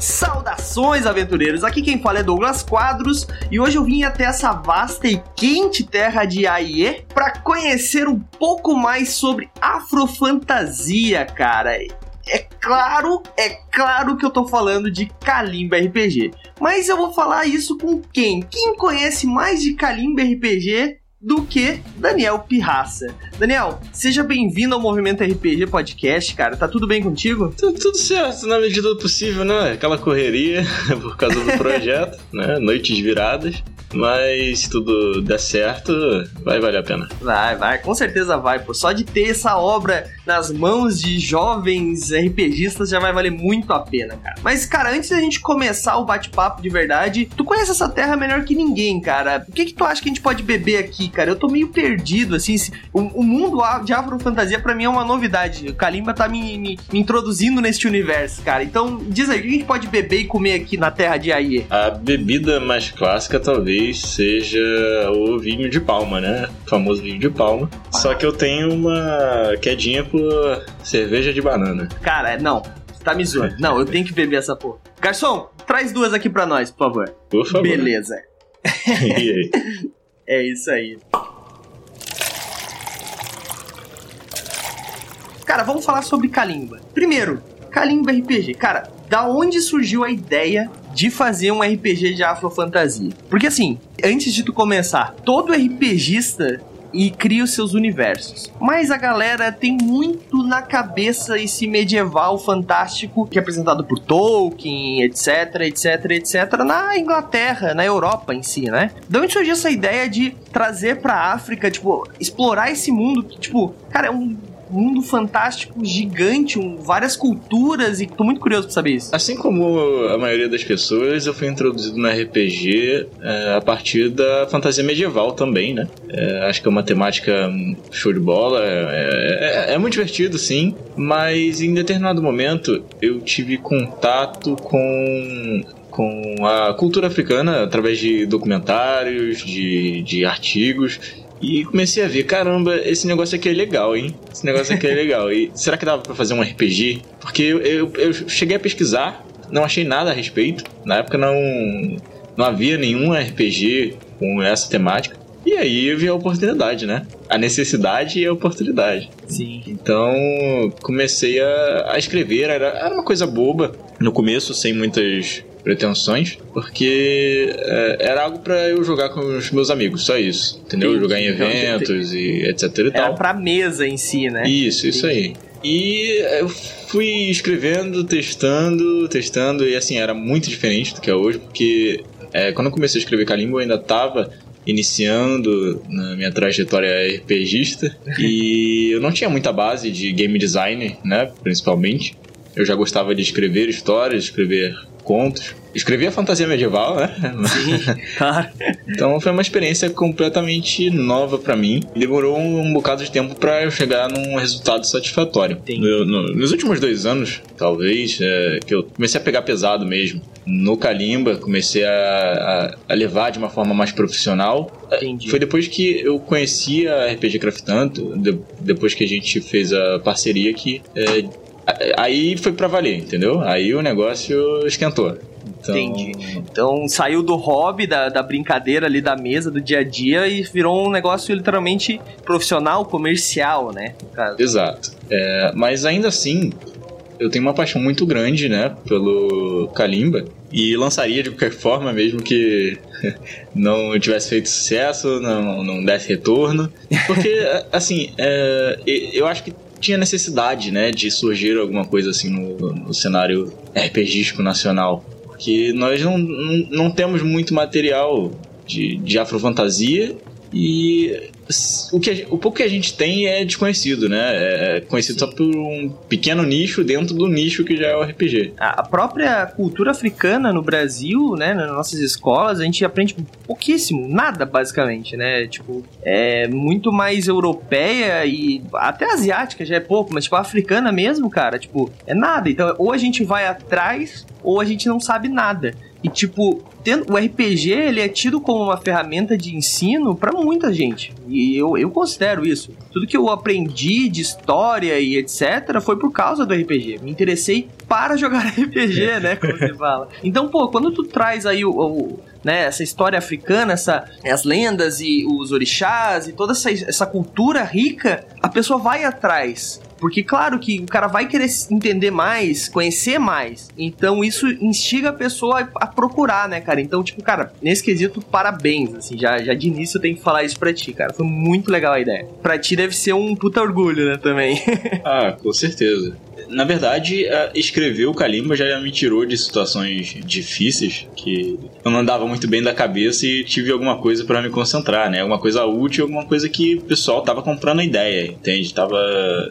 Saudações, aventureiros! Aqui quem fala é Douglas Quadros e hoje eu vim até essa vasta e quente terra de Aie para conhecer um pouco mais sobre afrofantasia, cara. É claro, é claro que eu tô falando de Kalimba RPG. Mas eu vou falar isso com quem? Quem conhece mais de Kalimba RPG do que Daniel Pirraça. Daniel, seja bem-vindo ao Movimento RPG Podcast, cara. Tá tudo bem contigo? Tudo, tudo certo, na medida do possível, né? Aquela correria por causa do projeto, né? Noites viradas. Mas se tudo der certo, vai valer a pena. Vai, vai, com certeza vai, pô. Só de ter essa obra nas mãos de jovens RPGistas já vai valer muito a pena, cara. Mas, cara, antes da gente começar o bate-papo de verdade, tu conhece essa terra melhor que ninguém, cara. O que que tu acha que a gente pode beber aqui, cara? Eu tô meio perdido, assim. O, o mundo de afrofantasia para mim é uma novidade. O Kalimba tá me, me, me, introduzindo neste universo, cara. Então, diz aí, o que a gente pode beber e comer aqui na terra de Aie? A bebida mais clássica, talvez seja o vinho de palma, né? O famoso vinho de palma. Só que eu tenho uma quedinha por cerveja de banana. Cara, não. Tá me zoando. Não, eu tenho que beber essa porra. Garçom, traz duas aqui pra nós, por favor. Por favor. Beleza. e aí? É isso aí. Cara, vamos falar sobre Kalimba. Primeiro, Kalimba RPG. Cara, da onde surgiu a ideia de fazer um RPG de afrofantasia? Porque assim, antes de tu começar, todo RPGista e cria os seus universos. Mas a galera tem muito na cabeça esse medieval fantástico que é apresentado por Tolkien, etc, etc, etc, na Inglaterra, na Europa em si, né? De onde surgiu essa ideia de trazer pra África, tipo, explorar esse mundo que, tipo, cara, é um mundo fantástico gigante, um, várias culturas, e tô muito curioso pra saber isso. Assim como a maioria das pessoas, eu fui introduzido no RPG é, a partir da fantasia medieval também, né? É, acho que é uma temática show de bola, é, é, é muito divertido, sim, mas em determinado momento eu tive contato com com a cultura africana através de documentários, de, de artigos e comecei a ver, caramba, esse negócio aqui é legal, hein? Esse negócio aqui é legal. E será que dava para fazer um RPG? Porque eu, eu, eu, cheguei a pesquisar, não achei nada a respeito. Na época não, não havia nenhum RPG com essa temática. E aí eu vi a oportunidade, né? A necessidade e a oportunidade. Sim. Então comecei a, a escrever, era, era uma coisa boba no começo, sem muitas pretensões, porque é, era algo para eu jogar com os meus amigos, só isso, entendeu? Sim, jogar em eventos e etc e tal. Era pra mesa em si, né? Isso, isso aí. E eu fui escrevendo, testando, testando, e assim, era muito diferente do que é hoje, porque é, quando eu comecei a escrever Kalimbo, eu ainda tava iniciando na minha trajetória RPGista e eu não tinha muita base de game design, né, principalmente. Eu já gostava de escrever histórias, escrever contos. Escrevia fantasia medieval, né? Sim, claro. então foi uma experiência completamente nova para mim. Demorou um, bocado de tempo para eu chegar num resultado satisfatório. No, no, nos últimos dois anos, talvez, é, que eu comecei a pegar pesado mesmo. No Kalimba, comecei a, a, a levar de uma forma mais profissional. Entendi. Foi depois que eu conheci a RPG Craftando, de, depois que a gente fez a parceria que é, Aí foi pra valer, entendeu? Aí o negócio esquentou. Então... Entendi. Então saiu do hobby, da, da brincadeira ali da mesa, do dia a dia e virou um negócio literalmente profissional, comercial, né? Exato. É, mas ainda assim, eu tenho uma paixão muito grande, né, pelo Kalimba. E lançaria de qualquer forma, mesmo que não tivesse feito sucesso, não, não desse retorno. Porque, assim, é, eu acho que tinha necessidade, né, de surgir alguma coisa assim no, no cenário RPGístico nacional. Porque nós não, não, não temos muito material de, de afrofantasia e o, que, o pouco que a gente tem é desconhecido, né? É, é conhecido Sim. só por um pequeno nicho dentro do nicho que já é o RPG. A própria cultura africana no Brasil, né, nas nossas escolas, a gente aprende pouquíssimo, nada basicamente, né? Tipo, é muito mais europeia e até asiática já é pouco, mas tipo, africana mesmo, cara, tipo, é nada. Então, ou a gente vai atrás ou a gente não sabe nada. E tipo, o RPG ele é tido como uma ferramenta de ensino para muita gente. E eu, eu considero isso. Tudo que eu aprendi de história e etc. foi por causa do RPG. Me interessei para jogar RPG, né? Como você fala. Então, pô, quando tu traz aí o, o né, essa história africana, essa, as lendas e os orixás e toda essa, essa cultura rica, a pessoa vai atrás. Porque, claro que o cara vai querer entender mais, conhecer mais. Então, isso instiga a pessoa a, procurar, né, cara? Então, tipo, cara, nesse quesito, parabéns, assim, já, já de início eu tenho que falar isso pra ti, cara. Foi muito legal a ideia. Pra ti deve ser um puta orgulho, né, também. ah, com certeza na verdade, escrever o Kalimba já me tirou de situações difíceis que eu não andava muito bem da cabeça e tive alguma coisa para me concentrar, né? Alguma coisa útil, alguma coisa que o pessoal tava comprando a ideia, entende? Tava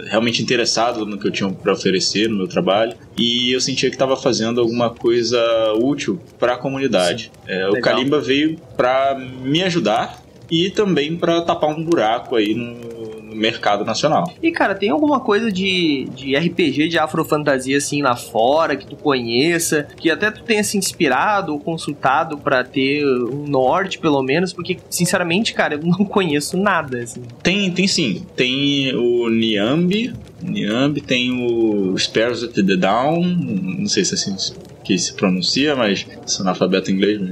realmente interessado no que eu tinha para oferecer no meu trabalho e eu sentia que estava fazendo alguma coisa útil para a comunidade. É, o Kalimba veio para me ajudar e também para tapar um buraco aí no, mercado nacional. E, cara, tem alguma coisa de, de RPG, de afrofantasia, assim, lá fora, que tu conheça, que até tu tenha se inspirado ou consultado para ter um norte, pelo menos, porque, sinceramente, cara, eu não conheço nada, assim. Tem, tem sim. Tem o Niambi, Niambi, tem o Sparrows at the Down, não sei se é assim que se pronuncia, mas sou analfabeto inglês.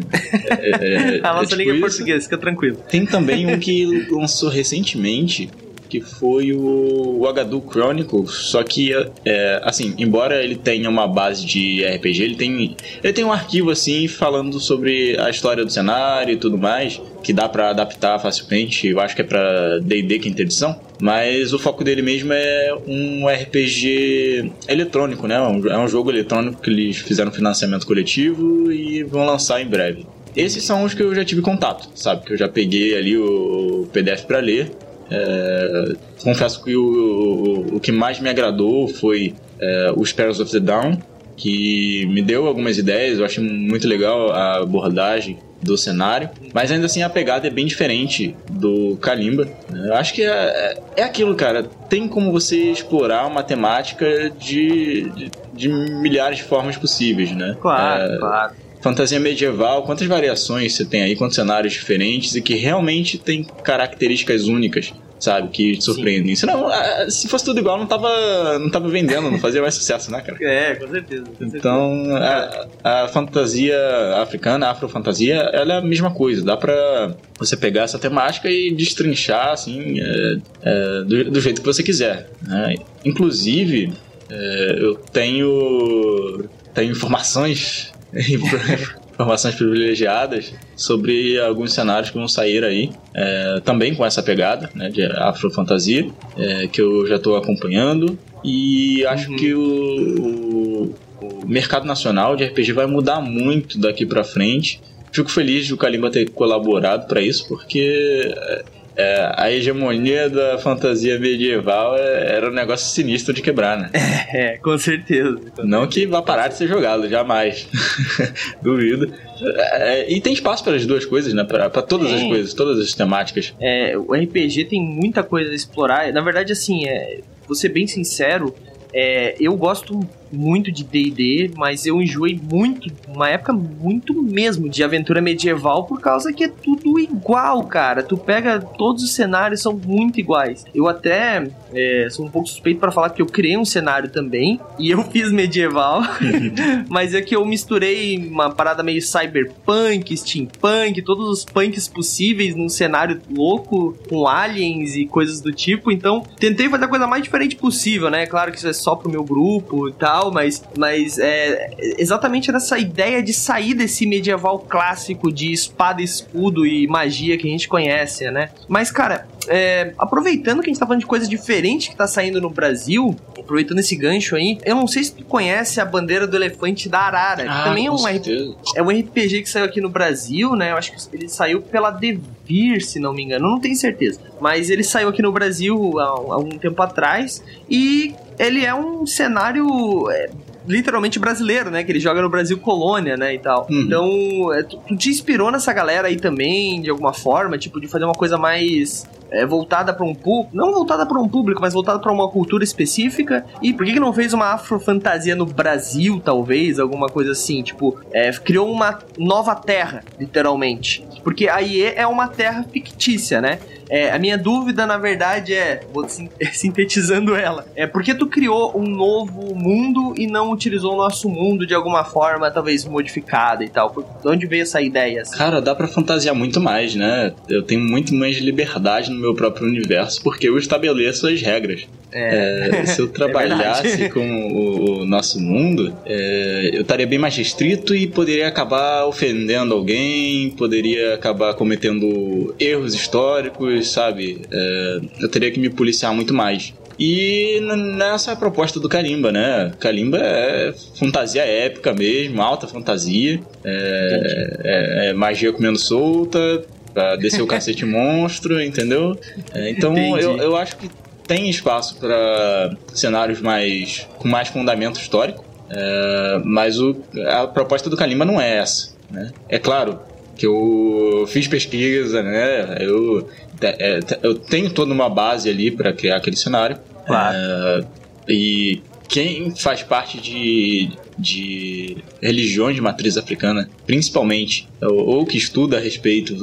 É, é, é, a nossa é tipo língua é português, fica tranquilo. Tem também um que lançou recentemente, que foi o, o Agadu Chronicles, só que, é, assim, embora ele tenha uma base de RPG, ele tem, ele tem um arquivo, assim, falando sobre a história do cenário e tudo mais, que dá para adaptar facilmente, eu acho que é pra D&D quinta edição, mas o foco dele mesmo é um RPG eletrônico, né, é um jogo eletrônico que eles fizeram financiamento coletivo e vão lançar em breve. Esses são os que eu já tive contato, sabe? Que eu já peguei ali o PDF para ler é, confesso que o, o, o, que mais me agradou foi é, o Sparrows of the Down, que me deu algumas ideias, eu achei muito legal a abordagem do cenário, mas ainda assim a pegada é bem diferente do Kalimba. Eu acho que é, é aquilo, cara. Tem como você explorar uma temática de, de, de milhares de formas possíveis, né? Claro, é, claro fantasia medieval, quantas variações você tem aí, quantos cenários diferentes e que realmente tem características únicas, sabe? Que te surpreendem. Senão, se fosse tudo igual, não tava, não tava vendendo, não fazia mais sucesso, né, cara? É, com certeza. Com então, certeza. A, a, fantasia africana, a afrofantasia, ela é a mesma coisa. Dá pra você pegar essa temática e destrinchar, assim, é, é, do, do, jeito que você quiser. Né? Inclusive, é, eu tenho, tenho informações informações privilegiadas sobre alguns cenários que vão sair aí, é, também com essa pegada né, de afrofantasia, é, que eu já estou acompanhando. E acho uhum. que o, o, o, mercado nacional de RPG vai mudar muito daqui para frente. Fico feliz de o Kalimba ter colaborado para isso, porque é, é, a hegemonia da fantasia medieval é, era um negócio sinistro de quebrar, né? É, com certeza. Com Não certeza. que vá parar de ser jogado, jamais. Duvido. É, e tem espaço para as duas coisas, né? Para todas as coisas, todas as temáticas. É, o RPG tem muita coisa a explorar. Na verdade, assim, é, vou ser bem sincero, é, eu gosto muito de D&D, mas eu enjoei muito, uma época muito mesmo de aventura medieval por causa que é tudo igual, cara. Tu pega todos os cenários são muito iguais. Eu até é, sou um pouco suspeito para falar que eu criei um cenário também e eu fiz medieval, mas é que eu misturei uma parada meio cyberpunk, steampunk, todos os punks possíveis num cenário louco com aliens e coisas do tipo. Então tentei fazer a coisa mais diferente possível, né? Claro que isso é só pro meu grupo e tal tal, mas, mas é exatamente nessa ideia de sair desse medieval clássico de espada, escudo e magia que a gente conhece, né? Mas, cara, é, aproveitando que a gente tá falando de coisa diferente que tá saindo no Brasil, aproveitando esse gancho aí, eu não sei se tu conhece a bandeira do elefante da Arara, ah, que também é um, é um RPG que saiu aqui no Brasil, né? Eu acho que ele saiu pela Devir, se não me engano, não tenho certeza. Mas ele saiu aqui no Brasil há, há algum tempo atrás e ele é um cenário é, literalmente brasileiro, né? Que ele joga no Brasil colônia, né? E tal. Uhum. Então, é, tu, tu, te inspirou nessa galera aí também, de alguma forma, tipo, de fazer uma coisa mais é, voltada para um público, não voltada para um público, mas voltada para uma cultura específica. E por que, que não fez uma afrofantasia no Brasil, talvez, alguma coisa assim? Tipo, é, criou uma nova terra, literalmente. Porque a IE é uma terra fictícia, né? É, a minha dúvida, na verdade, é, vou sintetizando ela, é por que tu criou um novo mundo e não utilizou o nosso mundo de alguma forma, talvez modificada e tal? De onde veio essa ideia? Assim? Cara, dá para fantasiar muito mais, né? Eu tenho muito mais liberdade no meu próprio universo porque eu estabeleço as regras. É. É, se eu é trabalhasse é com o, o, nosso mundo, é, eu estaria bem mais restrito e poderia acabar ofendendo alguém, poderia acabar cometendo erros históricos, sabe? É, eu teria que me policiar muito mais. E nessa é a proposta do Kalimba, né? Kalimba é fantasia épica mesmo, alta fantasia, é, é, é magia comendo solta, pra descer o cacete monstro, entendeu? É, então eu, eu acho que tem espaço para cenários mais com mais fundamento histórico, é, mas o, a proposta do Kalimba não é essa. Né? É claro que eu fiz pesquisa, né? Eu, é, eu tenho toda uma base ali para criar aquele cenário. Claro. É, e quem faz parte de, de religiões de matriz africana, principalmente, ou, ou, que estuda a respeito,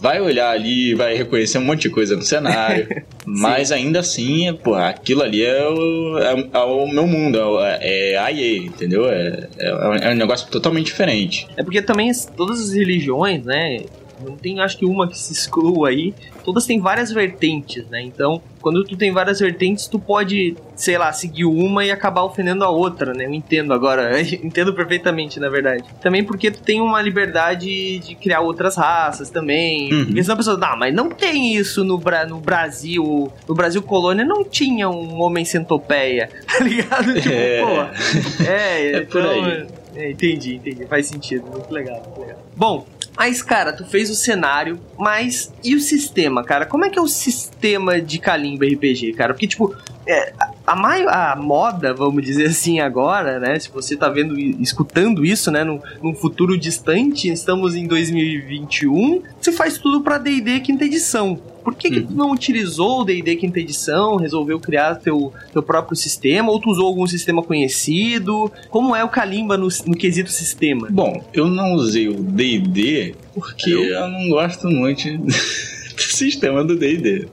vai olhar ali e vai reconhecer um monte de coisa no cenário, mas ainda assim, pô, aquilo ali é o, é, é o meu mundo, é, é a IE, entendeu? É, é, é um negócio totalmente diferente. É porque também todas as religiões, né, não tem acho que uma que se exclua aí, todas têm várias vertentes, né? Então, quando tu tem várias vertentes, tu pode, sei lá, seguir uma e acabar ofendendo a outra, né? Eu entendo agora, entendo perfeitamente, na verdade. Também porque tu tem uma liberdade de criar outras raças também. Uhum. Porque senão a pessoa, não, mas não tem isso no, Bra no Brasil. No Brasil colônia não tinha um homem centopeia, tá ligado? Tipo, é. pô. É, é então, por aí. É, entendi, entendi. Faz sentido. Muito legal, muito legal. Bom, mas, cara, tu fez o cenário, mas e o sistema, cara? Como é que é o sistema de Kalimba RPG, cara? Porque, tipo, é, a, maior, a moda, vamos dizer assim, agora, né? Se você tá vendo, escutando isso, né? Num, num futuro distante, estamos em 2021, você faz tudo pra D&D quinta edição. Por que, que tu uhum. não utilizou o D&D quinta edição, resolveu criar teu, teu próprio sistema, ou tu usou algum sistema conhecido? Como é o Kalimba no, no quesito sistema? Bom, eu não usei o D&D porque eu, eu não gosto muito sistema do D&D.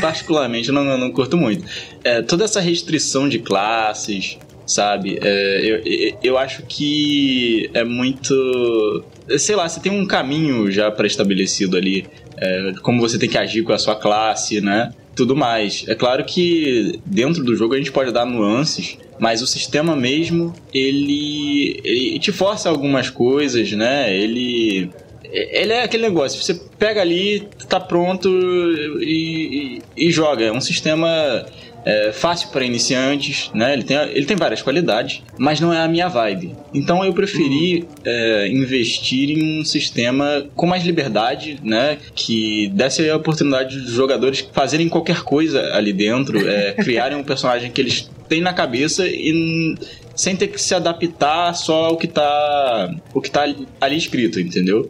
Particularmente, eu não, não curto muito. É, toda essa restrição de classes, sabe? É, eu, eu acho que é muito... Sei lá, você tem um caminho já pré-estabelecido ali. É, como você tem que agir com a sua classe, né? Tudo mais. É claro que dentro do jogo a gente pode dar nuances, mas o sistema mesmo, ele, ele te força algumas coisas, né? Ele ele é aquele negócio, você pega ali, tá pronto e, e, e joga. É um sistema é, fácil para iniciantes, né? Ele tem, ele tem várias qualidades, mas não é a minha vibe. Então eu preferi é, investir em um sistema com mais liberdade, né? Que desse a oportunidade dos jogadores fazerem qualquer coisa ali dentro, é, criarem um personagem que eles têm na cabeça e sem ter que se adaptar só ao que tá, o que tá ali escrito, entendeu?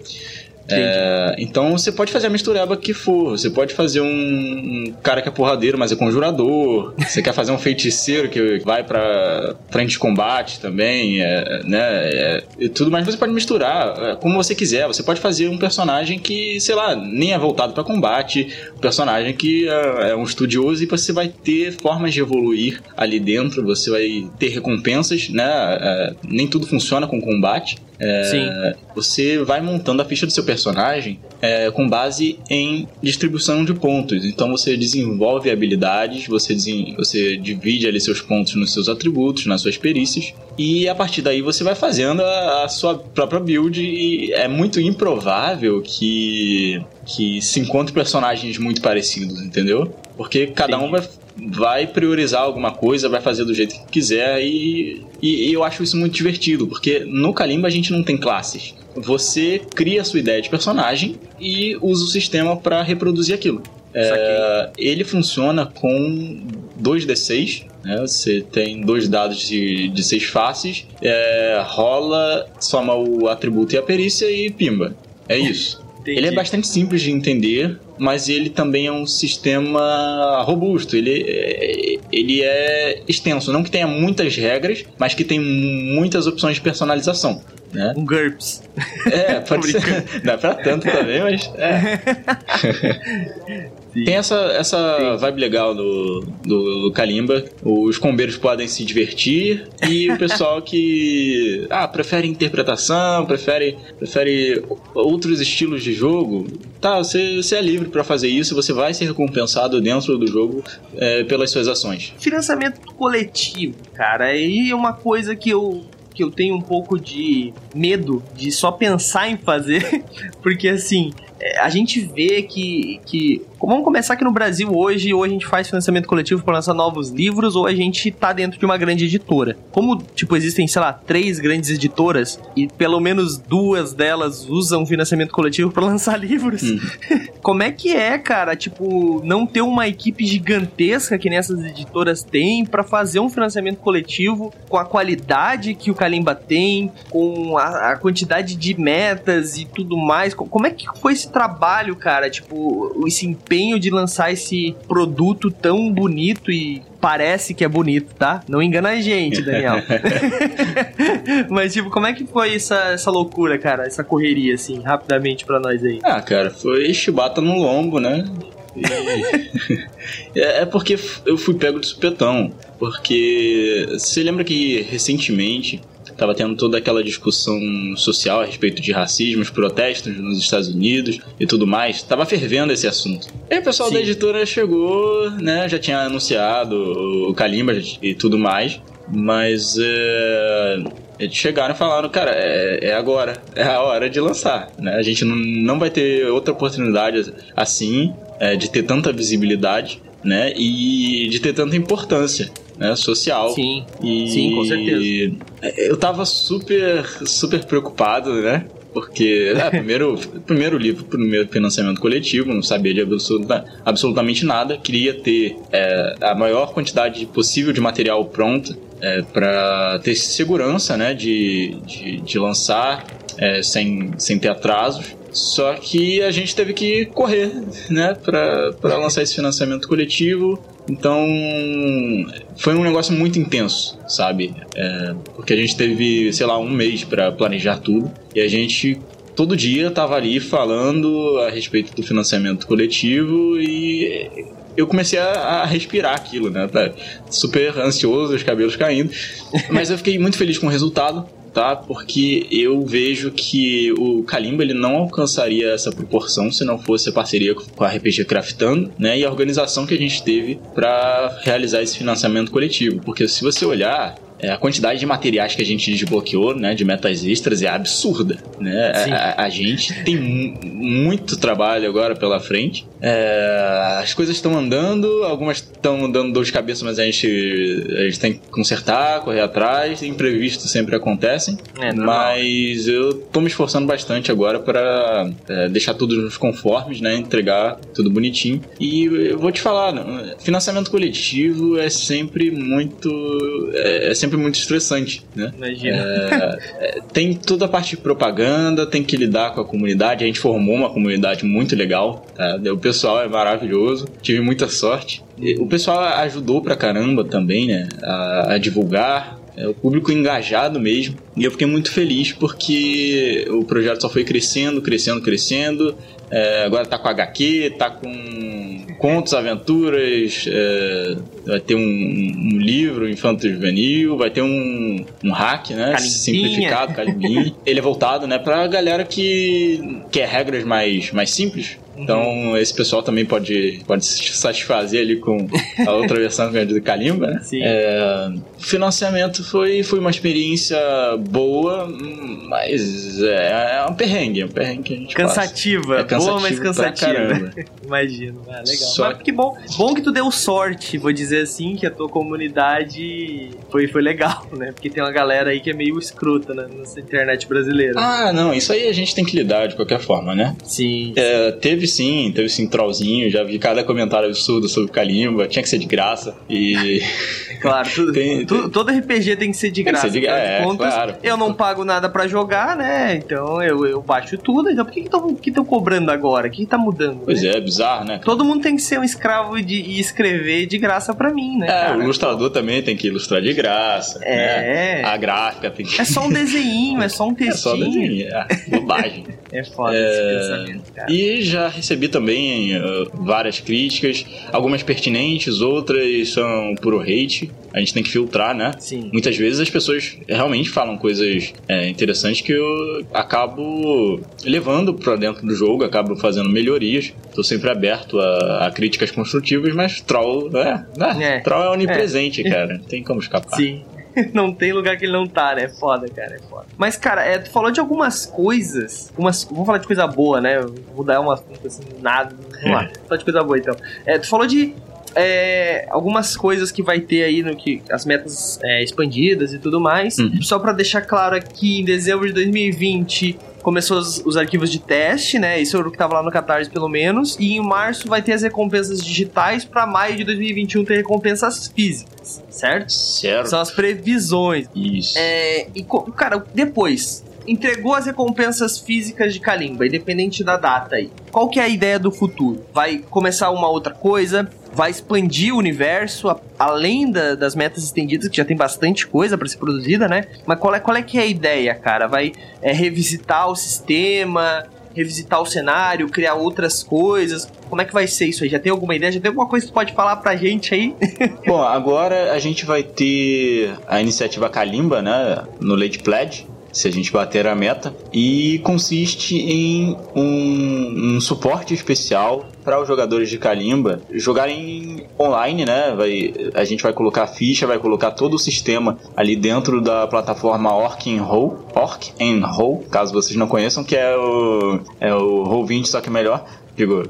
É, então você pode fazer a mistureba que for. Você pode fazer um, cara que é porradeiro, mas é conjurador. você quer fazer um feiticeiro que vai pra frente de combate também, é, né? É, e tudo mais você pode misturar é, como você quiser. Você pode fazer um personagem que, sei lá, nem é voltado para combate, um personagem que é, é, um estudioso e você vai ter formas de evoluir ali dentro. Você vai ter recompensas, né? É, nem tudo funciona com combate. É. Você vai montando a ficha do seu personagem é, com base em distribuição de pontos. Então você desenvolve habilidades, você, você divide ali seus pontos nos seus atributos, nas suas perícias, e a partir daí você vai fazendo a, a sua própria build. E é muito improvável que, que se encontre personagens muito parecidos, entendeu? Porque cada Sim. um vai vai priorizar alguma coisa, vai fazer do jeito que quiser e, e, e, eu acho isso muito divertido, porque no Kalimba a gente não tem classes. Você cria a sua ideia de personagem e usa o sistema para reproduzir aquilo. É, ele funciona com 2d6, né? Você tem dois dados de, de seis faces, é, rola, soma o atributo e a perícia e pimba. É isso. Entendi. Ele é bastante simples de entender, mas ele também é um sistema robusto. Ele, é, ele é extenso, não que tenha muitas regras, mas que tem muitas opções de personalização. Né? Um GURPS. É, pode ser. Dá pra tanto também, mas. É. Tem essa, essa vibe legal do, do, do, Kalimba. Os combeiros podem se divertir e o pessoal que ah, prefere interpretação, prefere, prefere outros estilos de jogo, tá, você, você é livre para fazer isso, você vai ser recompensado dentro do jogo é, pelas suas ações. Financiamento coletivo, cara, aí é uma coisa que eu que eu tenho um pouco de medo de só pensar em fazer, porque assim, é, a gente vê que, que. Vamos começar aqui no Brasil hoje, ou a gente faz financiamento coletivo para lançar novos livros, ou a gente tá dentro de uma grande editora. Como, tipo, existem, sei lá, três grandes editoras, e pelo menos duas delas usam financiamento coletivo para lançar livros. Hum. Como é que é, cara, tipo, não ter uma equipe gigantesca que nessas editoras têm para fazer um financiamento coletivo com a qualidade que o Kalimba tem, com a, a quantidade de metas e tudo mais? Como é que foi esse trabalho, cara, tipo, esse empenho de lançar esse produto tão bonito e parece que é bonito, tá? Não engana a gente, Daniel. Mas, tipo, como é que foi essa, essa loucura, cara? Essa correria, assim, rapidamente para nós aí? Ah, cara, foi chibata no lombo, né? É, é porque eu fui pego de supetão. Porque você lembra que recentemente Tava tendo toda aquela discussão social a respeito de racismo, os protestos nos Estados Unidos e tudo mais. Tava fervendo esse assunto. E o pessoal Sim. da editora chegou, né? Já tinha anunciado o Kalimba e tudo mais. Mas é, eles chegaram e falaram, cara, é, é, agora, é a hora de lançar. Né? A gente não, não vai ter outra oportunidade assim, é, de ter tanta visibilidade, né? E de ter tanta importância né, social. Sim, e sim, com certeza. Eu tava super, super preocupado, né? Porque, é, primeiro, primeiro livro, primeiro financiamento coletivo, não sabia de absoluta, absolutamente nada. Queria ter é, a maior quantidade possível de material pronto é, para ter segurança né, de, de, de lançar é, sem, sem ter atrasos. Só que a gente teve que correr, né, para lançar esse financiamento coletivo. Então, foi um negócio muito intenso, sabe? É, porque a gente teve, sei lá, um mês para planejar tudo e a gente todo dia tava ali falando a respeito do financiamento coletivo e eu comecei a, a respirar aquilo, né? Tá super ansioso, os cabelos caindo. Mas eu fiquei muito feliz com o resultado tá? Porque eu vejo que o Kalimba ele não alcançaria essa proporção se não fosse a parceria com a RPG Craftando, né? E a organização que a gente teve para realizar esse financiamento coletivo. Porque se você olhar, é, a quantidade de materiais que a gente desbloqueou, né, de metas extras é absurda, né? A, a, gente tem muito trabalho agora pela frente. É, as coisas estão andando, algumas estão dando dor de cabeça, mas a gente, a gente tem que consertar, correr atrás. Imprevistos sempre acontecem. É, mas eu tô me esforçando bastante agora para é, deixar tudo nos conformes, né? Entregar tudo bonitinho. E eu vou te falar, financiamento coletivo é sempre muito. é, é sempre sempre muito estressante, né? Imagina. É, é, tem toda a parte de propaganda, tem que lidar com a comunidade. A gente formou uma comunidade muito legal. Tá? O pessoal é maravilhoso. Tive muita sorte. O pessoal ajudou pra caramba também, né? A, a divulgar. É, o público engajado mesmo. E eu fiquei muito feliz porque o projeto só foi crescendo, crescendo, crescendo. É, agora tá com HQ, tá com contos, aventuras, é, vai ter um, um livro infanto juvenil, vai ter um, um hack, né? Calimbinha. Simplificado, calimbinha. Ele é voltado, né, pra galera que quer regras mais, mais simples. Então, uhum. esse pessoal também pode, pode se satisfazer ali com a outra versão do Kalimba, né? Sim. É, o financiamento foi, foi uma experiência boa, mas é, é um perrengue, é um perrengue que a gente Cansativa, é boa, mas cansativa. Imagino, ah, legal. Só... Mas que bom, bom que tu deu sorte, vou dizer assim, que a tua comunidade foi, foi legal, né? Porque tem uma galera aí que é meio escrota né, nessa internet brasileira. Ah, não, isso aí a gente tem que lidar de qualquer forma, né? Sim. É, teve teve sim, teve sim trollzinho, já vi cada comentário absurdo sobre Kalimba, tinha que ser de graça. E. Claro, tudo, tem, tem... todo RPG tem que ser de graça. Ser de... É, contas, claro. Eu não pago nada para jogar, né? Então eu, eu baixo tudo. Então por que estão que que cobrando agora? O que, que tá mudando? Pois né? é, é bizarro, né? Todo mundo tem que ser um escravo de, e escrever de graça para mim, né? É, cara? o ilustrador também tem que ilustrar de graça. É. Né? A gráfica tem que. É só um desenho, é só um textinho. É só um desenho, é bobagem. É foda é... esse pensamento, cara. E já recebi também uh, várias críticas, algumas pertinentes, outras são puro hate. A gente tem que filtrar, né? Sim. Muitas vezes as pessoas realmente falam coisas é, interessantes que eu acabo levando para dentro do jogo, acabo fazendo melhorias. Tô sempre aberto a, a críticas construtivas, mas troll, né? é, troll é onipresente, é. cara. Não tem como escapar. Sim. não tem lugar que ele não tá, né? É foda, cara, é foda. Mas, cara, é, tu falou de algumas coisas. Umas, vamos falar de coisa boa, né? Vou dar uma assim, nada. Vamos lá, falar de coisa boa então. É, tu falou de é, algumas coisas que vai ter aí no que as metas é, expandidas e tudo mais. Uhum. Só para deixar claro aqui, em dezembro de 2020 começou os, os, arquivos de teste, né? Isso é o que tava lá no Catarse, pelo menos. E em março vai ter as recompensas digitais para maio de 2021 ter recompensas físicas, certo? Certo. São as previsões. Isso. É, e, cara, depois, entregou as recompensas físicas de Kalimba, independente da data aí. Qual que é a ideia do futuro? Vai começar uma outra coisa? Vai expandir o universo a, além da, das metas estendidas, que já tem bastante coisa para ser produzida, né? Mas qual é, qual é que é a ideia, cara? Vai é, revisitar o sistema, revisitar o cenário, criar outras coisas? Como é que vai ser isso aí? Já tem alguma ideia? Já tem alguma coisa que tu pode falar pra gente aí? Bom, agora a gente vai ter a iniciativa Kalimba, né? No Late Pledge se a gente bater a meta, e consiste em um, um suporte especial para os jogadores de Kalimba jogarem online, né? Vai, a gente vai colocar ficha, vai colocar todo o sistema ali dentro da plataforma Orc and Roll, Orc and Roll, caso vocês não conheçam, que é o, é o Roll20, só que melhor. Digo.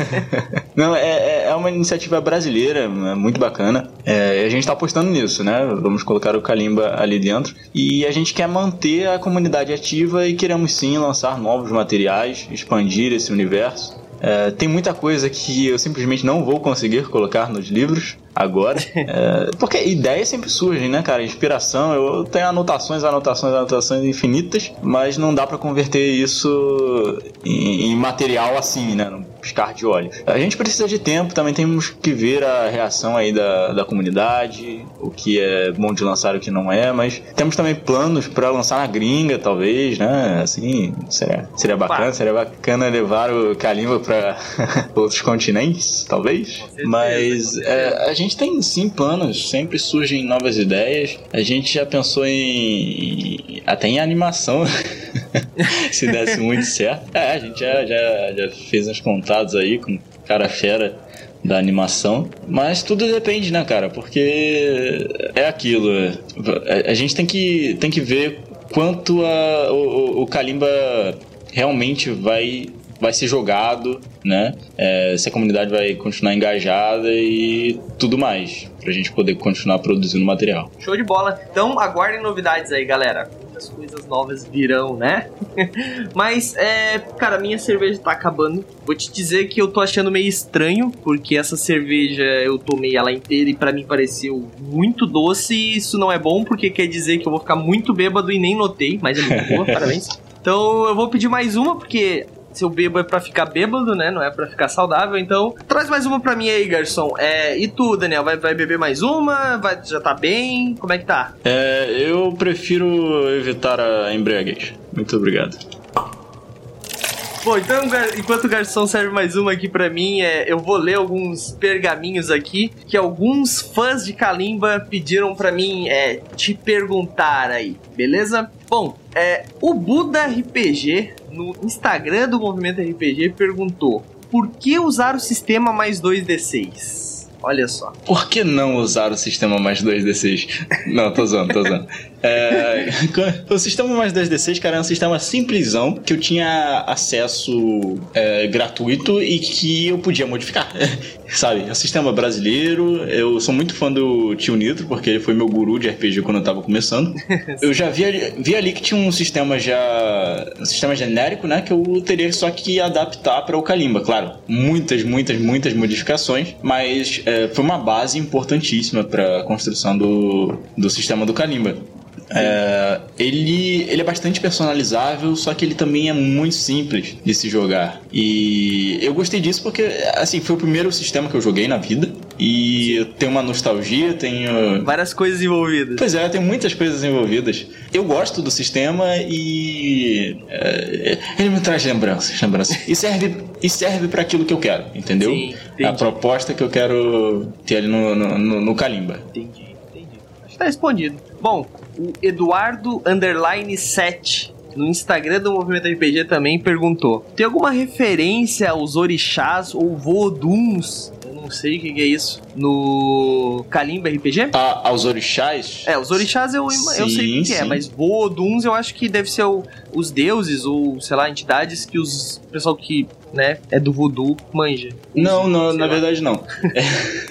Não, é, é, é uma iniciativa brasileira, é muito bacana. É, a gente está apostando nisso, né? Vamos colocar o Kalimba ali dentro. E a gente quer manter a comunidade ativa e queremos sim lançar novos materiais, expandir esse universo. É, tem muita coisa que eu simplesmente não vou conseguir colocar nos livros agora. é, porque ideias sempre surgem, né, cara? Inspiração, eu tenho anotações, anotações, anotações infinitas, mas não dá para converter isso em, em, material assim, né? Num piscar de olhos. A gente precisa de tempo, também temos que ver a reação aí da, da comunidade, o que é bom de lançar e o que não é, mas temos também planos para lançar na gringa, talvez, né? Assim, seria, seria bacana, seria bacana levar o Kalimba para outros continentes, talvez. Mas é, a gente tem sim planos, sempre surgem novas ideias. A gente já pensou em. até em animação, se desse muito certo. É, a gente já, já, já fez uns contatos aí com cara fera da animação, mas tudo depende, né, cara? Porque é aquilo. A, gente tem que, tem que ver quanto a, o, o Kalimba realmente vai vai ser jogado, né? É, se a comunidade vai continuar engajada e tudo mais, pra gente poder continuar produzindo material. Show de bola. Então aguardem novidades aí, galera. Muitas coisas novas virão, né? Mas, é, cara, minha cerveja tá acabando. Vou te dizer que eu tô achando meio estranho, porque essa cerveja eu tomei ela inteira e para mim pareceu muito doce. E isso não é bom, porque quer dizer que eu vou ficar muito bêbado e nem notei, mas é muito boa, parabéns. Então eu vou pedir mais uma, porque se eu bebo é pra ficar bêbado, né? Não é pra ficar saudável. Então, traz mais uma pra mim aí, garçom. É, e tu, Daniel? Vai, vai beber mais uma? Vai, já tá bem? Como é que tá? É, eu prefiro evitar a embriaguez. Muito obrigado. Bom, então enquanto o garçom serve mais uma aqui para mim, é, eu vou ler alguns pergaminhos aqui que alguns fãs de Kalimba pediram para mim é, te perguntar aí, beleza? Bom, é, o Buda RPG no Instagram do Movimento RPG perguntou: por que usar o sistema mais 2d6? Olha só. Por que não usar o sistema mais 2d6? não, tô zoando, tô zoando. É, o sistema mais 10D6, cara, é um sistema simplesão que eu tinha acesso é, gratuito e que eu podia modificar. Sabe? É um sistema brasileiro. Eu sou muito fã do Tio Nitro, porque ele foi meu guru de RPG quando eu tava começando. eu já vi, vi ali que tinha um sistema já. um sistema genérico, né? Que eu teria só que adaptar para o Kalimba, claro. Muitas, muitas, muitas modificações, mas é, foi uma base importantíssima para a construção do, do sistema do Kalimba. É, ele, ele é bastante personalizável, só que ele também é muito simples de se jogar. E eu gostei disso porque, assim, foi o primeiro sistema que eu joguei na vida. E eu tenho uma nostalgia, tenho. Várias coisas envolvidas. Pois é, tem muitas coisas envolvidas. Eu gosto do sistema e. É, ele me traz lembranças, lembranças. E serve, e serve para aquilo que eu quero, entendeu? Sim, a proposta que eu quero ter ali no, no, no, no Kalimba. Entendi, entendi. Acho que tá respondido. Bom, o Eduardo Underline 7 no Instagram do Movimento RPG também perguntou: tem alguma referência aos orixás ou voduns? Eu não sei o que, que é isso. No Kalimba RPG? Ah, aos orixás? É, os orixás eu, eu sei o que é, mas voduns eu acho que deve ser o, os deuses ou, sei lá, entidades que os pessoal que né, é do voodoo manja. Não, não, na lá. verdade não.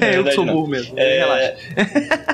É, eu que sou burro mesmo. É, relaxa.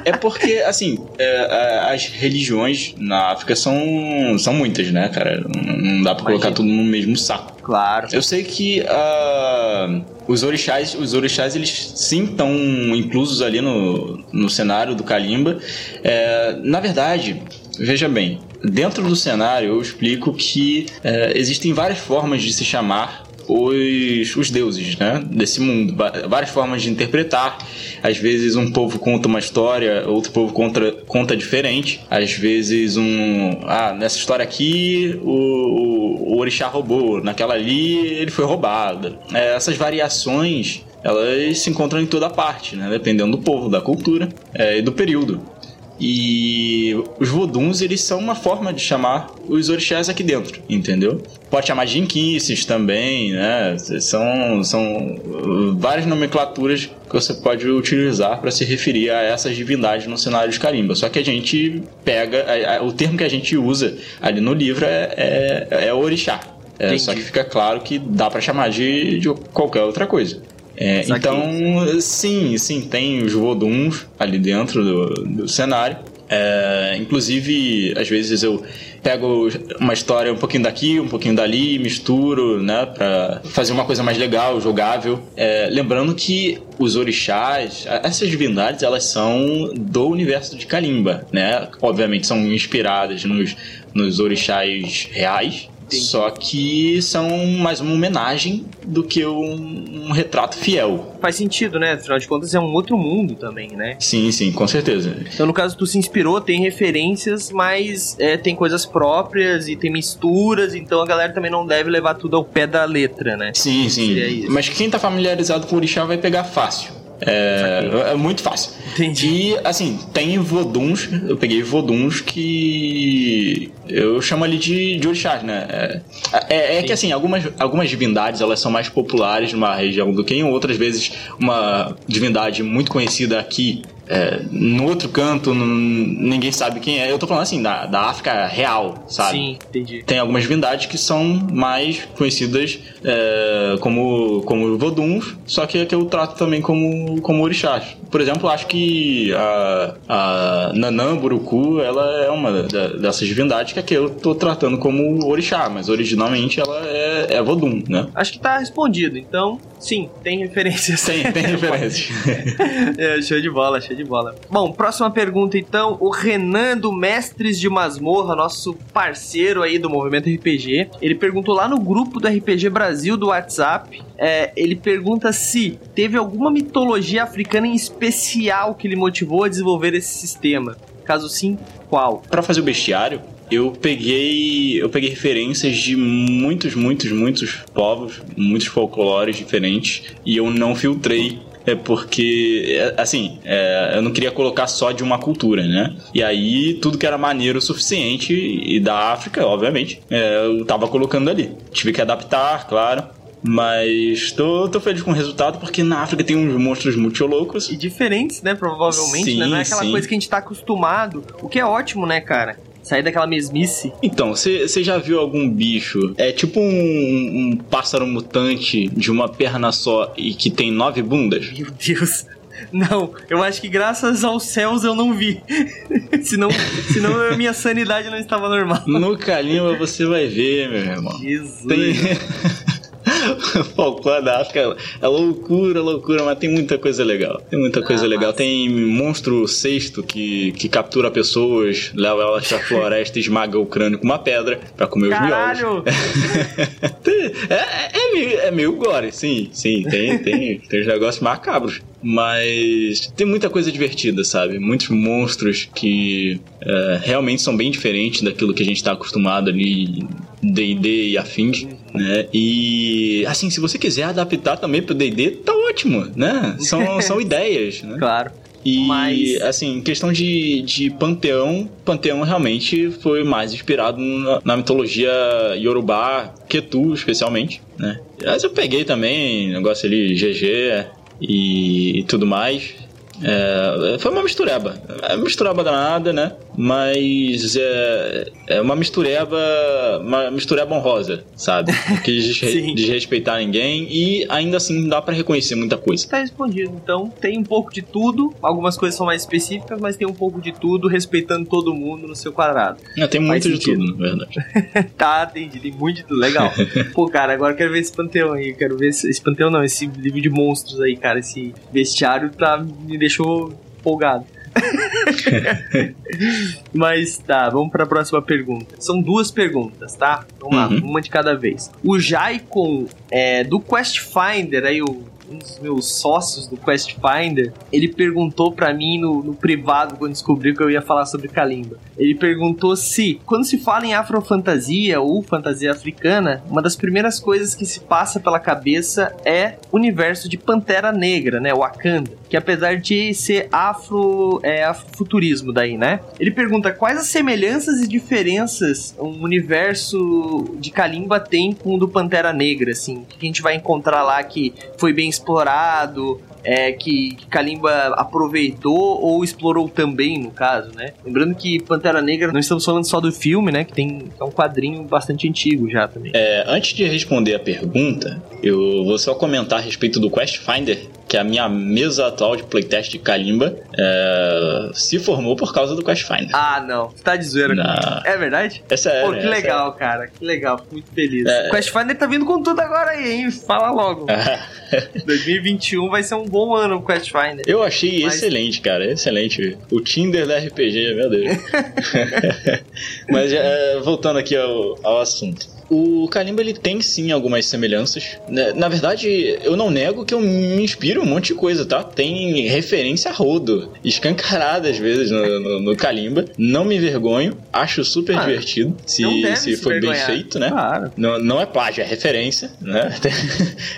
é porque, assim, é, as religiões na África são, são muitas, né, cara? Não dá pra Imagina. colocar tudo no mesmo saco. Claro. Eu sei que uh, os orixás, os orixás, eles sim estão inclusos ali no, no cenário do Kalimba. É, na verdade, veja bem, dentro do cenário eu explico que é, existem várias formas de se chamar os, os deuses né, desse mundo. Várias formas de interpretar. Às vezes um povo conta uma história, outro povo conta, conta diferente. Às vezes um. Ah, nessa história aqui o, o, o orixá roubou, naquela ali ele foi roubado. É, essas variações elas se encontram em toda parte, né? dependendo do povo, da cultura é, e do período. E os voduns, eles são uma forma de chamar os orixás aqui dentro, entendeu? Pode chamar de inquices também, né? São, são várias nomenclaturas que você pode utilizar para se referir a essas divindades no cenário de carimba. Só que a gente pega, o termo que a gente usa ali no livro é, é, é orixá. É, só que fica claro que dá para chamar de, de qualquer outra coisa. É, então, sim, sim, tem os voduns ali dentro do, do cenário. É, inclusive, às vezes eu pego uma história um pouquinho daqui, um pouquinho dali, misturo, né, para fazer uma coisa mais legal, jogável. É, lembrando que os orixás, essas divindades, elas são do universo de Kalimba, né? Obviamente são inspiradas nos, nos orixás reais, Entendi. Só que são mais uma homenagem do que um, um, retrato fiel. Faz sentido, né? Afinal de contas, é um outro mundo também, né? Sim, sim, com certeza. Então, no caso, tu se inspirou, tem referências, mas é, tem coisas próprias e tem misturas, então a galera também não deve levar tudo ao pé da letra, né? Sim, sim. Mas quem tá familiarizado com o orixá vai pegar fácil. É, é, muito fácil. Entendi. E, assim, tem voduns, eu peguei voduns que eu chamo ali de, de orixás, né? É, é, é que, assim, algumas, algumas divindades, elas são mais populares numa região do que em outras vezes uma divindade muito conhecida aqui é, no outro canto, ninguém sabe quem é. Eu tô falando assim, da, da África real, sabe? Sim, entendi. Tem algumas divindades que são mais conhecidas é, como, como voduns, só que, é que eu trato também como, como orixás. Por exemplo, acho que a, a Nanã Buruku, ela é uma dessas divindades que aqui eu tô tratando como orixá, mas originalmente ela é, é vodum, né? Acho que tá respondido, então, sim, tem referências. Tem, tem referências. é, show de bola, show de bola. Bom, próxima pergunta então, o Renan do Mestres de Masmorra, nosso parceiro aí do Movimento RPG, ele perguntou lá no grupo do RPG Brasil do WhatsApp, é, ele pergunta se teve alguma mitologia africana em especial que lhe motivou a desenvolver esse sistema. Caso sim, qual? Para fazer o bestiário, eu peguei eu peguei referências de muitos, muitos, muitos povos, muitos folclores diferentes e eu não filtrei é porque, é, assim, é, eu não queria colocar só de uma cultura, né? E aí, tudo que era maneiro o suficiente, e da África, obviamente, é, eu tava colocando ali. Tive que adaptar, claro. Mas tô, tô feliz com o resultado porque na África tem uns monstros muito loucos. E diferentes, né? Provavelmente, Sim, né? Não é aquela sim. coisa que a gente tá acostumado. O que é ótimo, né, cara? Sair daquela mesmice. Então, você já viu algum bicho? É tipo um, um pássaro mutante de uma perna só e que tem nove bundas? Meu Deus. Não, eu acho que graças aos céus eu não vi. senão, senão a minha sanidade não estava normal. No Kalimba você vai ver, meu irmão. Jesus. Tem. O folclore da África é loucura, loucura, mas tem muita coisa legal. Tem muita coisa Ah, legal. Tem monstro sexto que, que captura pessoas, leva elas pra floresta e esmaga o crânio com uma pedra pra comer os miolos. Caralho! É, é, é meio, é meio gore, sim, sim, tem, tem, tem uns negócios macabros. Mas tem muita coisa divertida, sabe? Muitos monstros que é, realmente são bem diferentes daquilo que a gente tá acostumado ali D&D e afins, né? E, assim, se você quiser adaptar também pro D&D, tá ótimo, né? São, são ideias, né? Claro. E, Mas- assim, questão de, de panteão, panteão realmente foi mais inspirado na, na mitologia Yorubá, Ketu, especialmente, né? Mas eu peguei também negócio ali, GG e, e tudo mais. É, foi uma mistureba. É uma mistureba danada, né? Mas é, é uma mistureba, uma mistureba honrosa, sabe? Não quis desre- Sim. desrespeitar ninguém e ainda assim dá pra reconhecer muita coisa. Tá respondido. Então, tem um pouco de tudo. Algumas coisas são mais específicas, mas tem um pouco de tudo, respeitando todo mundo no seu quadrado. É, tem muito de tudo, na verdade. Tá, entendi. Tem muito de tudo. Legal. Pô, cara, agora eu quero ver esse panteão aí. Quero ver esse, esse panteão, não. Esse livro de monstros aí, cara. Esse bestiário tá, me deixou empolgado. Mas tá, vamos pra próxima pergunta. São duas perguntas, tá? Vamos lá, Uhum. uma de cada vez. O Jaicon é, do Quest Finder, aí o um dos meus sócios do Quest Finder, ele perguntou pra mim no, no privado quando descobriu que eu ia falar sobre Kalimba. Ele perguntou se, quando se fala em afrofantasia ou fantasia africana, uma das primeiras coisas que se passa pela cabeça é o universo de Pantera Negra, né, Wakanda, que apesar de ser afro, é afrofuturismo daí, né? Ele pergunta quais as semelhanças e diferenças um universo de Kalimba tem com o do Pantera Negra, assim, que a gente vai encontrar lá que foi bem explorado, é, que, que Kalimba aproveitou ou explorou também, no caso, né? Lembrando que Pantera Negra, não estamos falando só do filme, né? Que tem é um quadrinho bastante antigo já também. É, antes de responder a pergunta, eu vou só comentar a respeito do Quest Finder, que é a minha mesa atual de playtest de Kalimba é, se formou por causa do Quest Finder. Ah, não. Você tá de zoeira comigo. É verdade? É sério. Pô, que é legal, cara. Que legal. Fico muito feliz. É. Quest Finder tá vindo com tudo agora aí, hein? Fala logo. sério. 2021 vai ser um bom ano pro Quest Finder. Eu achei Mas- excelente, cara, excelente. O Tinder da RPG, meu Deus. Mas é, voltando aqui ao, ao assunto. O Kalimba ele tem sim algumas semelhanças. Na verdade, eu não nego que eu me inspiro um monte de coisa, tá? Tem referência a rodo, escancarada às vezes no, no, no Kalimba. Não me envergonho, acho super Ah, divertido. Se, se for bem feito, né? Claro. Não, não é plágio, é referência, né?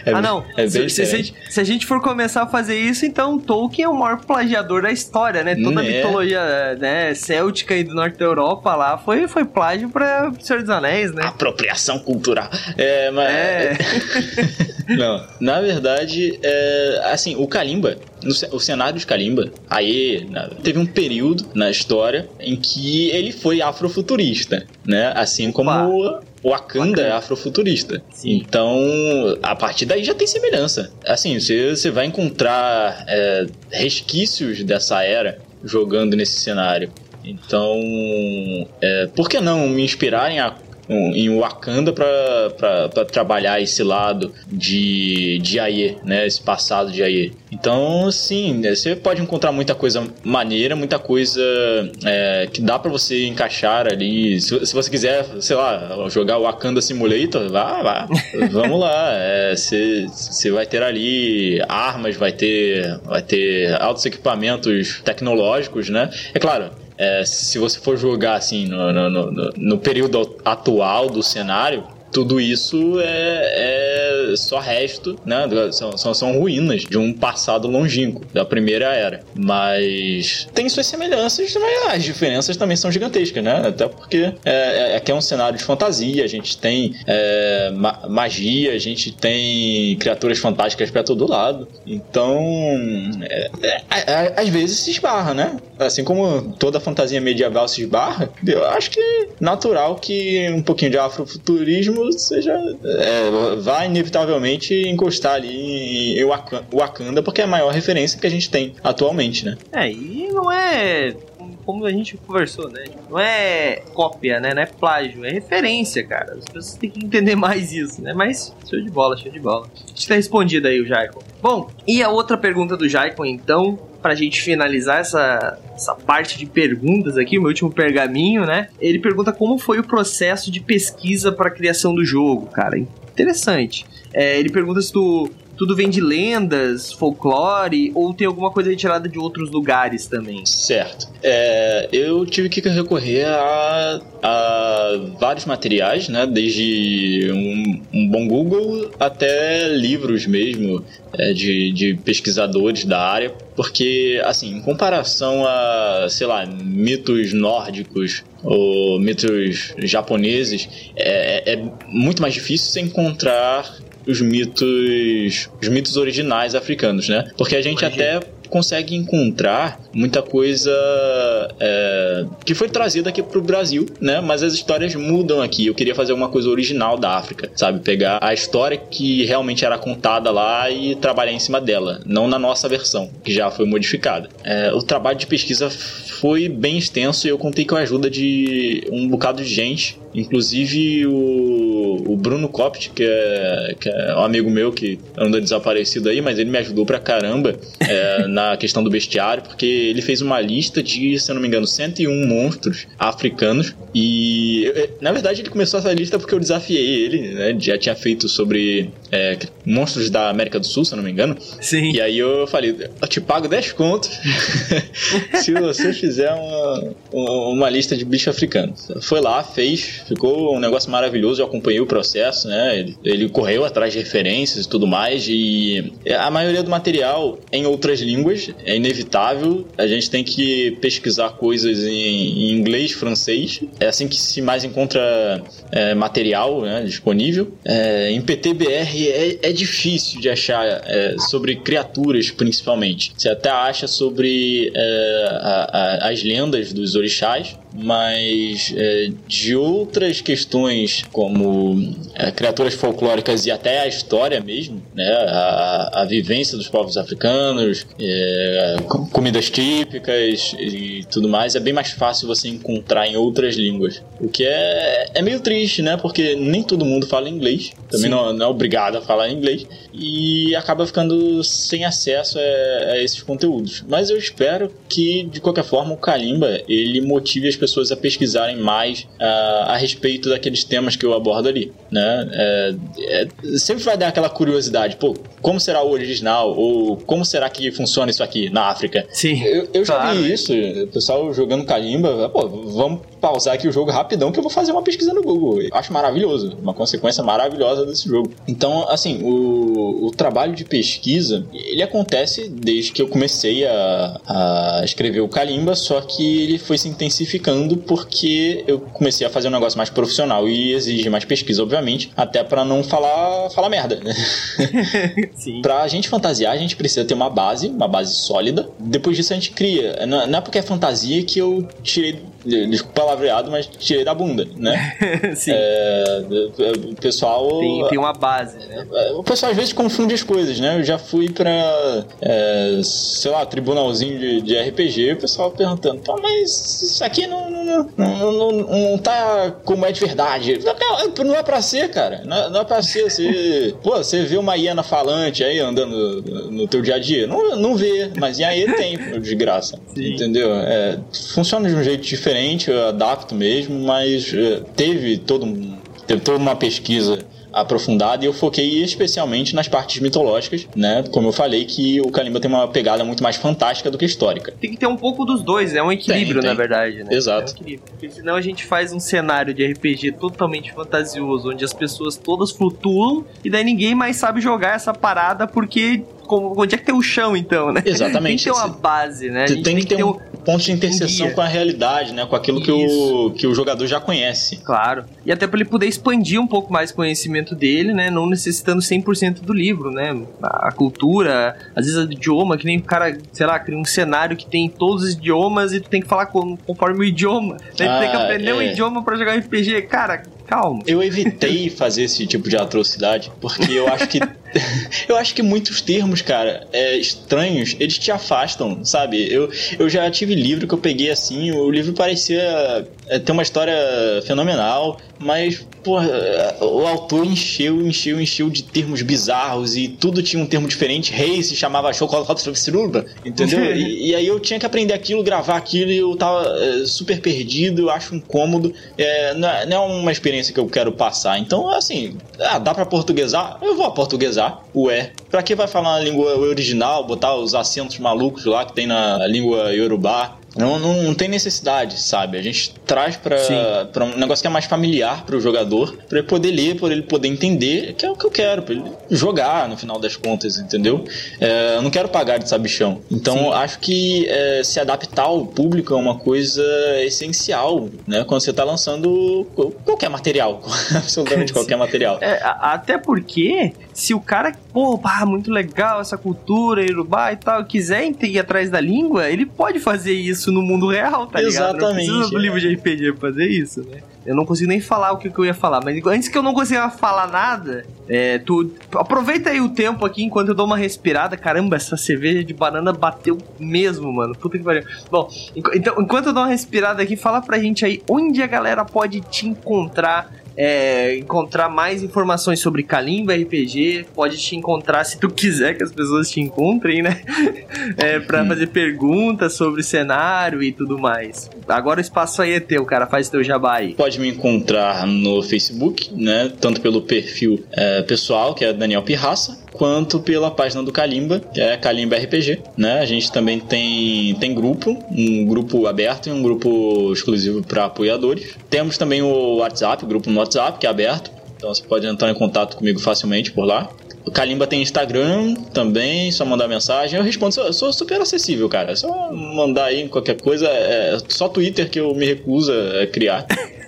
É ah, bem- não. É se, se- a gente, for começar a fazer isso, então Tolkien é o maior plagiador da história, né? Toda a Né? mitologia né, céltica e do norte da Europa lá foi, foi plágio pra Senhor dos Anéis, né? Apropriação cultural. É, mas. É. Não, na verdade, é, assim, o Kalimba, no o cenário de Kalimba, aí na- teve um período na história em que ele foi afrofuturista, né? Assim como o Wakanda é afrofuturista. Sim. Então, a partir daí já tem semelhança. Assim, você, você vai encontrar é, resquícios dessa era jogando nesse cenário. Então, é, por que não me inspirar em, a- em Wakanda para trabalhar esse lado de, de Aie, né? Esse passado de Aie. Então, sim, né, você pode encontrar muita coisa maneira, muita coisa é, que dá para você encaixar ali. Se, se você quiser, sei lá, jogar Wakanda Simulator, vá, vá. Vamos lá. É, Você você vai ter ali armas, vai ter, vai ter altos equipamentos tecnológicos, né? É claro, é, se você for jogar assim no, no, no- no período atual do cenário, tudo isso é, só resto, né? São, são, são ruínas de um passado longínquo, da primeira era. Mas tem suas semelhanças, mas as diferenças também são gigantescas, né? Até porque é, é, aqui é um cenário de fantasia, a gente tem é, ma magia, a gente tem criaturas fantásticas para todo lado. Então, é, é, é, às vezes se esbarra, né? Assim como toda fantasia medieval se esbarra, eu acho que natural que um pouquinho de afrofuturismo seja é, vai inevitavelmente encostar ali em Wakanda, porque é a maior referência que a gente tem atualmente, né? É, e não é como a gente conversou, né? Não é cópia, né? Não é plágio, é referência, cara. As pessoas têm que entender mais isso, né? Mas show de bola, show de bola. Gente tá respondido aí o Jaicon. Bom, e a outra pergunta do Jaicon, então, pra gente finalizar essa, essa parte de perguntas aqui, o meu último pergaminho, né? Ele pergunta como foi o processo de pesquisa para a criação do jogo, cara. Interessante. É, ele pergunta se tu tudo vem de lendas, folclore, ou tem alguma coisa retirada de outros lugares também? Certo. É, eu tive que recorrer a, a vários materiais, né? Desde um, um bom Google até livros mesmo é, de, de pesquisadores da área, porque, assim, em comparação a, sei lá, mitos nórdicos ou mitos japoneses, é, é muito mais difícil você encontrar os mitos, os mitos originais africanos, né? Porque a gente Imagina. até consegue encontrar muita coisa é, que foi trazida aqui pro Brasil, né? Mas as histórias mudam aqui. Eu queria fazer uma coisa original da África, sabe? Pegar a história que realmente era contada lá e trabalhar em cima dela, não na nossa versão, que já foi modificada. É, o trabalho de pesquisa foi bem extenso e eu contei com a ajuda de um bocado de gente, inclusive o, o Bruno Copt, que é, que é um amigo meu que anda desaparecido aí, mas ele me ajudou pra caramba é, na questão do bestiário, porque ele fez uma lista de, se eu não me engano, 101 monstros africanos e, na verdade, ele começou essa lista porque eu desafiei ele, né? Já tinha feito sobre é, monstros da América do Sul, se eu não me engano. Sim. E aí eu falei, eu te pago 10 contos se você fizer uma, uma lista de bichos africanos. Foi lá, fez, ficou um negócio maravilhoso, eu acompanhei o processo, né? Ele, ele correu atrás de referências e tudo mais, e a maioria do material é em outras línguas, é inevitável, a gente tem que pesquisar coisas em, em inglês, francês, é assim que se mais encontra é, material né, disponível. É, em PTBR é, é difícil de achar é, sobre criaturas, principalmente. Você até acha sobre é, a, a, as lendas dos orixás, mas é, de outras questões como é, criaturas folclóricas e até a história mesmo, né, a, a vivência dos povos africanos, é, comidas típicas e tudo mais, é bem mais fácil você encontrar em outras línguas. O que é, é meio triste, né, porque nem todo mundo fala inglês, também não, não, é obrigado a falar inglês, e acaba ficando sem acesso a, a esses conteúdos. Mas eu espero que, de qualquer forma, o Kalimba ele motive as pessoas a pesquisarem mais uh, a respeito daqueles temas que eu abordo ali, né? É, é, sempre vai dar aquela curiosidade, pô, como será o original ou como será que funciona isso aqui na África? Sim. Eu, eu já vi isso, o pessoal jogando Kalimba, pô, vamos pausar aqui o jogo rapidão que eu vou fazer uma pesquisa no Google. Eu acho maravilhoso, uma consequência maravilhosa desse jogo. Então, assim, o, o trabalho de pesquisa, ele acontece desde que eu comecei a, a escrever o Kalimba, só que ele foi se intensificando porque eu comecei a fazer um negócio mais profissional e exige mais pesquisa, obviamente, até para não falar, falar merda, né? Sim. pra gente fantasiar, a gente precisa ter uma base, uma base sólida. Depois disso a gente cria. Não é porque é fantasia que eu tirei palavreado, mas tirei da bunda, né? Sim. É, o pessoal. Tem, tem, uma base, né? É, o pessoal às vezes confunde as coisas, né? Eu já fui pra, é, sei lá, tribunalzinho de, de RPG, o pessoal perguntando, pô, mas isso aqui não, não, não, não, tá como é de verdade. Não, não é pra ser, cara. Não, não é pra ser. Você, pô, você vê uma hiena falante aí andando no teu dia a dia? Não, não vê, mas e aí tem, de graça. Sim. Entendeu? É, funciona de um jeito diferente, eu adapto mesmo, mas é, teve todo teve toda uma pesquisa aprofundada e eu foquei especialmente nas partes mitológicas, né? Como eu falei, que o Kalimba tem uma pegada muito mais fantástica do que histórica. Tem que ter um pouco dos dois, é um equilíbrio, tem, tem. na verdade, né? Exato. É um. Porque senão a gente faz um cenário de RPG totalmente fantasioso, onde as pessoas todas flutuam e daí ninguém mais sabe jogar essa parada porque como, onde é que tem o chão, então, né? Exatamente. tem que ter uma base, né? Tem, tem, que ter, ter um, ponto de interseção um com a realidade, né? Com aquilo que o, que o jogador já conhece. Claro. E até para ele poder expandir um pouco mais o conhecimento dele, né? Não necessitando 100% do livro, né? A, a cultura, às vezes o idioma, que nem o cara, sei lá, cria um cenário que tem todos os idiomas e tu tem que falar com, conforme o idioma. Né? Ah, tu tem que ah, aprender é. um idioma para jogar RPG. Cara, calma. Eu evitei fazer esse tipo de atrocidade, porque eu acho que eu acho que muitos termos, cara, é, estranhos, eles te afastam, sabe? Eu, eu já tive livro que eu peguei assim, o livro parecia é, ter uma história fenomenal, mas, porra, o autor encheu, encheu, encheu de termos bizarros e tudo tinha um termo diferente. Rei se chamava Chocolate Suruba, entendeu? e, e, aí eu tinha que aprender aquilo, gravar aquilo e eu tava é, super perdido, eu acho incômodo. É, não, é, não é uma experiência que eu quero passar. Então, assim, ah, dá pra portuguesar? Eu vou portuguesar, ué. Pra que vai falar na língua original, botar os acentos malucos lá que tem na língua iorubá? Não, não, não, tem necessidade, sabe? A gente traz para um negócio que é mais familiar para o jogador, para ele poder ler, para ele poder entender, que é o que eu quero, para ele jogar no final das contas, entendeu? É, eu não quero pagar de sabichão. Então, acho que é, se adaptar ao público é uma coisa essencial, né? Quando você está lançando qualquer material, absolutamente qualquer material. É, até porque, se o cara, pô, pá, muito legal essa cultura, Irubá e tal, quiser ir atrás da língua, ele pode fazer isso isso no mundo real, tá ligado? Exatamente. Não precisa do é. livro de RPG pra fazer isso, né? Eu não consigo nem falar o que, eu ia falar, mas antes que eu não consiga falar nada, é, tu aproveita aí o tempo aqui enquanto eu dou uma respirada. Caramba, essa cerveja de banana bateu mesmo, mano. Puta que pariu. Bom, então, enquanto eu dou uma respirada aqui, fala pra gente aí onde a galera pode te encontrar é, encontrar mais informações sobre Kalimba RPG, pode te encontrar se tu quiser que as pessoas te encontrem, né? É, hum. fazer perguntas sobre o cenário e tudo mais. Agora o espaço aí é teu, cara, faz teu jabá aí. Pode me encontrar no Facebook, né? Tanto pelo perfil é, pessoal, que é Daniel Pirraça, quanto pela página do Kalimba, que é Kalimba RPG, né? A gente também tem, tem grupo, um grupo aberto e um grupo exclusivo para apoiadores. Temos também o WhatsApp, o grupo no WhatsApp, que é aberto, então você pode entrar em contato comigo facilmente por lá. O Kalimba tem Instagram também, só mandar mensagem. Eu respondo, sou super acessível, cara. É só mandar aí qualquer coisa. É só Twitter que eu me recuso a criar.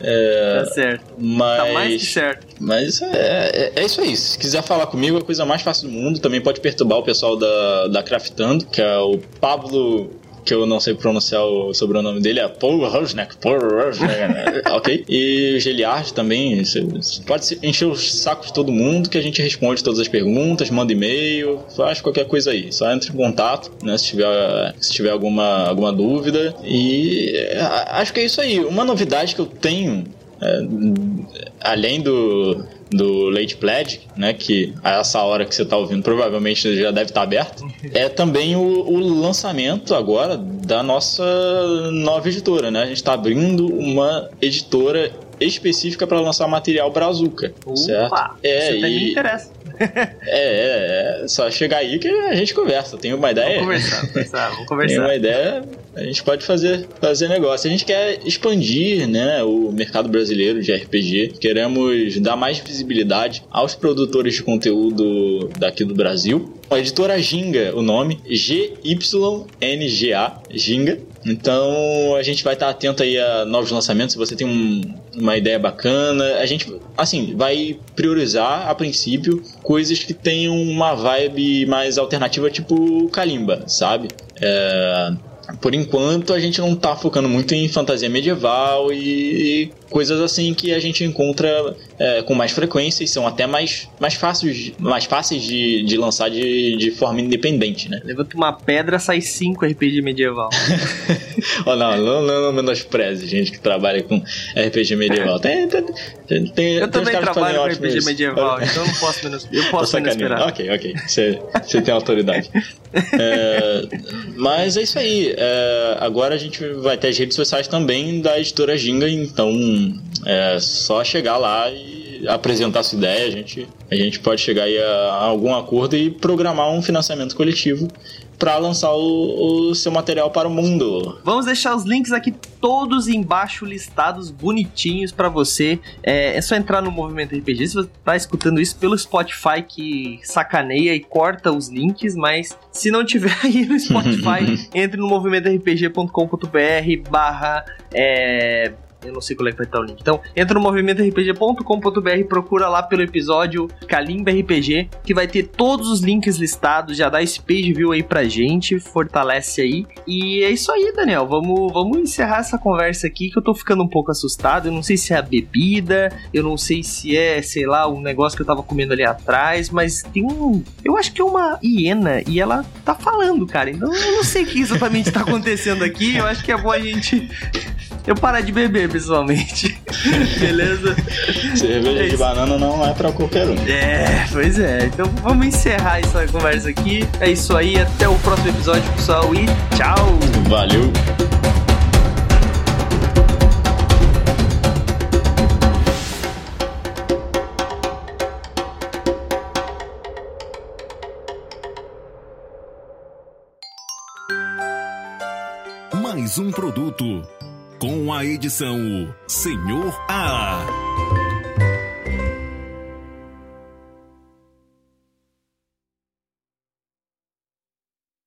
É, tá certo. Mas, tá mais que certo. Mas é, é, é, isso aí. Se quiser falar comigo, é a coisa mais fácil do mundo. Também pode perturbar o pessoal da, da Craftando, que é o Pablo que eu não sei pronunciar o sobrenome dele, é Paul Rosnek. Paul Rosnek, né? ok? E o Geliard também, você pode encher os sacos de todo mundo que a gente responde todas as perguntas, manda e-mail, faz qualquer coisa aí. Só entre em contato, né, se tiver, se tiver alguma, alguma dúvida. E acho que é isso aí. Uma novidade que eu tenho é, além do, do Late Pledge, né, que a essa hora que você está ouvindo provavelmente já deve estar tá aberto, é também o, o, lançamento agora da nossa nova editora, né? A gente está abrindo uma editora específica para lançar material Brazuca, Opa, certo? É, isso e... me interessa. é, é, é, só chegar aí que a gente conversa. Tem uma ideia? Vamos conversar, conversar vamos conversar. Tem uma ideia, a gente pode fazer, fazer negócio. A gente quer expandir né, o mercado brasileiro de RPG. Queremos dar mais visibilidade aos produtores de conteúdo daqui do Brasil. A editora Ginga, o nome, G-Y-N-G-A, Ginga. Então a gente vai estar atento aí a novos lançamentos. Se você tem um, uma ideia bacana, a gente, assim, vai priorizar a princípio coisas que tenham uma vibe mais alternativa, tipo Kalimba, sabe? É por enquanto a gente não tá focando muito em fantasia medieval e, coisas assim que a gente encontra é, com mais frequência e são até mais, mais fáceis, mais fáceis de, de lançar de, de forma independente, né? Levanta uma pedra, sai cinco RPG medieval. oh, não, não, não, não menospreze gente que trabalha com RPG medieval. Tem, tem, tem, tem eu também trabalho com RPG medieval, então eu não posso menos, eu posso menosprezar. Ok, ok, você tem autoridade. É, mas é isso aí. É, agora a gente vai ter as redes sociais também da editora Ginga, então é só chegar lá e apresentar sua ideia, a gente, a gente pode chegar a, a algum acordo e programar um financiamento coletivo para lançar o, o, seu material para o mundo. Vamos deixar os links aqui todos embaixo listados bonitinhos para você. É, é, só entrar no Movimento RPG. Se você tá escutando isso pelo Spotify que sacaneia e corta os links, mas se não tiver aí no Spotify, entre no movimentorpg.com.br barra é, eu não sei qual é que vai estar o link. Então, entra no movimentorpg.com.br, procura lá pelo episódio Kalimba RPG, que vai ter todos os links listados, já dá esse page view aí pra gente, fortalece aí. E é isso aí, Daniel. Vamos, vamos encerrar essa conversa aqui, que eu tô ficando um pouco assustado. Eu não sei se é a bebida, eu não sei se é, sei lá, um negócio que eu tava comendo ali atrás, mas tem um. Eu acho que é uma hiena e ela tá falando, cara. Então eu não sei o que exatamente tá acontecendo aqui. Eu acho que é bom a gente eu parar de beber, pessoalmente. Beleza? Cerveja é de banana não é pra qualquer um. É, pois é. Então vamos encerrar essa conversa aqui. É isso aí. Até o próximo episódio, pessoal. E tchau! Valeu! mais um produto com a edição Senhor A.